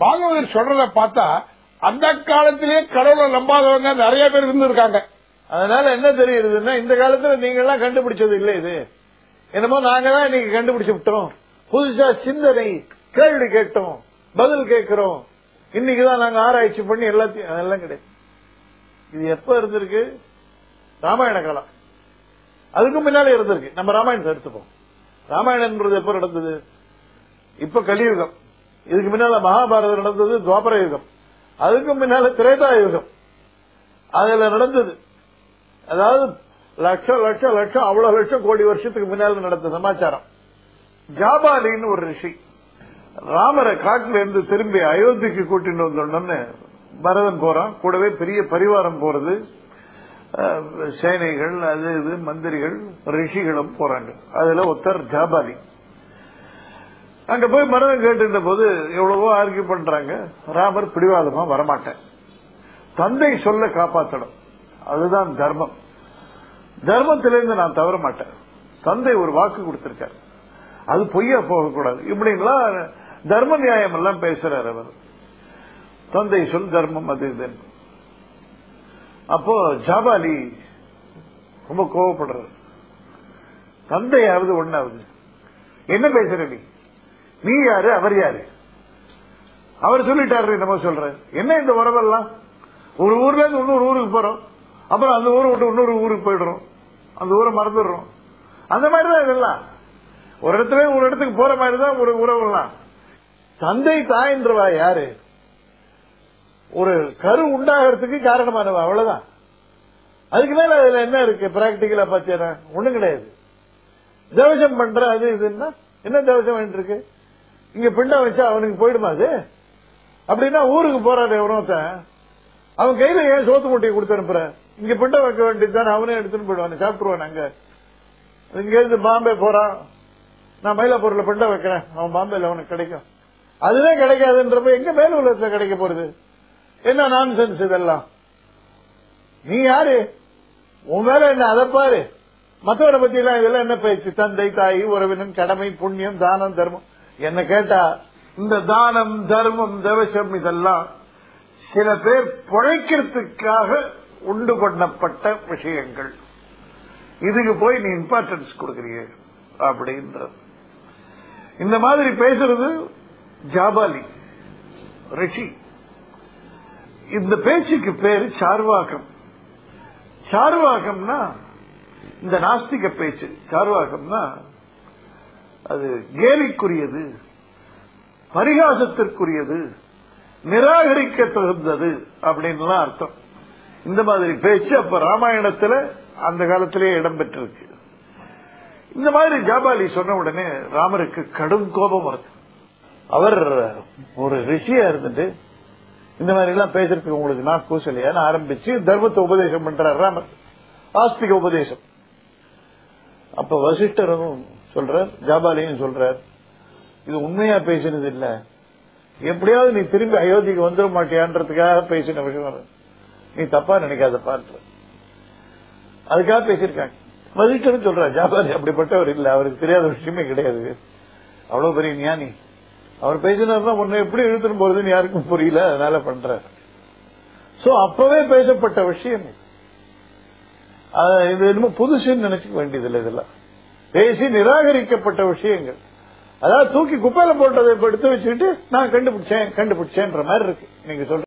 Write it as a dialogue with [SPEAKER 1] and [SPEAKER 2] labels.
[SPEAKER 1] பாகவதர் சொல்றத பார்த்தா அந்த காலத்திலே கடவுளை நம்பாதவங்க நிறைய பேர் இருந்திருக்காங்க.
[SPEAKER 2] அதனால என்ன தெரியுதுன்னா இந்த காலத்துல நீங்க எல்லாம் கண்டுபிடிச்சது இல்ல இது. என்னமோ நாங்க தான் இன்னைக்கு கண்டுபிடிச்சு விட்டோம். புதுசா சிந்தனை கேள்வி கேட்டோம் பதில் கேட்கிறோம். இன்னைக்குதான் நாங்க ஆராய்ச்சி பண்ணி எல்லாத்தையும் அதெல்லாம் கிடையாது. இது எப்ப இருந்திருக்கு? ராமாயண காலம். அதுக்கு முன்னாலே இருந்திருக்கு. நம்ம ராமாயணத்தை எடுத்துப்போம். ராமாயணம்ன்றது எப்ப நடந்தது? இப்ப கலியுகம். இதுக்கு முன்னால மகாபாரதம் நடந்தது துவாபர யுகம் அதுக்கு முன்னால திரேதா யுகம் அதுல நடந்தது. அதாவது லட்சம் லட்சம் லட்சம் அவ்வளவு லட்சம் கோடி வருஷத்துக்கு முன்னால நடந்த சமாச்சாரம். ஜாபாலின்னு ஒரு ரிஷி. ராமரை காட்டுல இருந்து திரும்பி அயோத்திக்கு கூட்டிட்டு வந்தோம்னு பரதன் போறான். கூடவே பெரிய பரிவாரம் போறது. சேனைகள் அது இது மந்திரிகள் ரிஷிகளும் போறாங்க. அதுல ஒருத்தர் ஜாபாலி. அங்க போய் மரணம் கேட்டுட்ட போது எவ்வளவோ ஆர்கியூ பண்றாங்க. ராமர் பிடிவாதமா வரமாட்டேன் தந்தை சொல்ல காப்பாற்றணும் அதுதான் தர்மம். தர்மத்திலிருந்து நான் தவற மாட்டேன். தந்தை ஒரு வாக்கு கொடுத்திருக்காரு. அது பொய்யா போகக்கூடாது. இப்படிங்களா தர்ம நியாயம் எல்லாம் பேசுறாரு அவர். தந்தை சொல் தர்மம் அது இதுன்னு அப்போ ஜாபாலி ரொம்ப கோவப்படுறது தந்தையாவது ஒன்னாவது என்ன பேசுற நீ? நீ யாரு அவர் யாரு? அவர் சொல்லிட்டாரு நம்ம சொல்ற. என்ன இந்த உறவெல்லாம்? ஒரு ஊர்ல இருந்து இன்னொரு ஊருக்கு போறோம். அப்புறம் அந்த ஊரை விட்டு இன்னொரு ஊருக்கு போயிடுறோம். அந்த ஊரை மறந்துடுறோம். அந்த மாதிரி தான் இதெல்லாம். ஒரு இடத்துல ஒரு இடத்துக்கு போற மாதிரி தான் ஒரு உறவுலாம் தந்தை தாயின்றவா யாரு? ஒரு கரு உண்டாகிறதுக்கு காரணமானவா? அவ்வளவுதான். அதுக்கு மேல அதுல என்ன இருக்கு? பிராக்டிக்கலா பாத்தீங்கன்னா ஒண்ணும் கிடையாது. தேவசம் பண்ற அது இதுன்னா என்ன? தேவசம் வேண்டிட்டு இருக்கு? இங்க பிண்டம் வச்சா அவனுக்கு போயிடுமா அது? அப்படின்னா ஊருக்கு போறாரு எவனோத்தன் அவன் கையில ஏன் சோத்து மூட்டையை கொடுத்து அனுப்புற? இங்க பிண்ட வைக்க வேண்டியது தான் அவனே எடுத்துன்னு போயிடுவான் சாப்பிட்டுருவான் அங்க. இங்க இருந்து பாம்பே போறான். நான் மயிலாப்பூர்ல பிண்ட வைக்கிறேன் அவன் பாம்பேல அவனுக்கு கிடைக்கும். அதுதான் கிடைக்காதுன்றப்ப எங்க மேல உலகத்துல கிடைக்க போறது? என்ன நான்சென்ஸ் இதெல்லாம்? நீ யாரு? உன் மேல என்ன அதை பாரு. மத்தவரை பத்தி எல்லாம் இதெல்லாம் என்ன பேச்சு? தந்தை தாய் உறவினன் கடமை புண்ணியம் தானம் தர்மம். என்ன கேட்டா இந்த தானம் தர்மம் தவசம் இதெல்லாம் சில பேர் பிழைக்கிறதுக்காக உண்டு பண்ணப்பட்ட விஷயங்கள். இதுக்கு போய் நீ இம்பார்ட்டன்ஸ் கொடுக்கறிய அப்படின்றது. இந்த மாதிரி பேசுறது ஜாபாலி ரிஷி. இந்த பேச்சுக்கு பேரு சார்வாகம். சார்வாகம்னா இந்த நாஸ்திக பேச்சு சார்வாகம்னா அது கேலிக்குரியது பரிகாசத்திற்குரியது நிராகரிக்க தகுந்தது அப்படின்லாம் அர்த்தம். இந்த மாதிரி பேச்சு அப்ப ராமாயணத்துல அந்த காலத்திலேயே இடம்பெற்றிருக்கு. இந்த மாதிரி ஜாபாலி சொன்ன உடனே ராமருக்கு கடும் கோபம் வருது. அவர் ஒரு ரிஷியா இருந்துட்டு இந்த மாதிரி எல்லாம் பேசுறதுக்கு உங்களுக்கு நான் கூசலையான்னு ஆரம்பிச்சு தர்மத்தை உபதேசம் பண்றார் ராமர். ஆஸ்திக உபதேசம். அப்ப வசிஷ்டரும் சொல்றார் ஜாபாலின்னு சொல்றார். இது உண்மையா பேசினது இல்ல. எப்படியாவது நீ திரும்பி அயோத்திக்கு வந்துட மாட்டியான்றதுக்காக பேசின விஷயம் நீ தப்பா நினைக்காத பாட்டு. அதுக்காக பேசியிருக்காங்க. வசிஷ்டரும் சொல்றார் ஜாபாலி அப்படிப்பட்டவர் இல்ல அவருக்கு தெரியாத விஷயமே கிடையாது. அவ்வளவு பெரிய ஞானி. அவர் பேசினார்னா உன்னை எப்படி இழுத்துட்டு போறதுன்னு யாருக்கும் புரியல அதனால பண்றாரு. சோ அப்பவே பேசப்பட்ட விஷயம் இது. இது என்னமோ புதுசுன்னு நினைச்சுக்க வேண்டியதில்லை இதெல்லாம். பேசி நிராகரிக்கப்பட்ட விஷயங்கள். அதாவது தூக்கி குப்பையில போட்டதை எடுத்து வச்சுக்கிட்டு நான் கண்டுபிடிச்சேன் கண்டுபிடிச்சேன்ற மாதிரி இருக்கு. நீங்க சொல்ற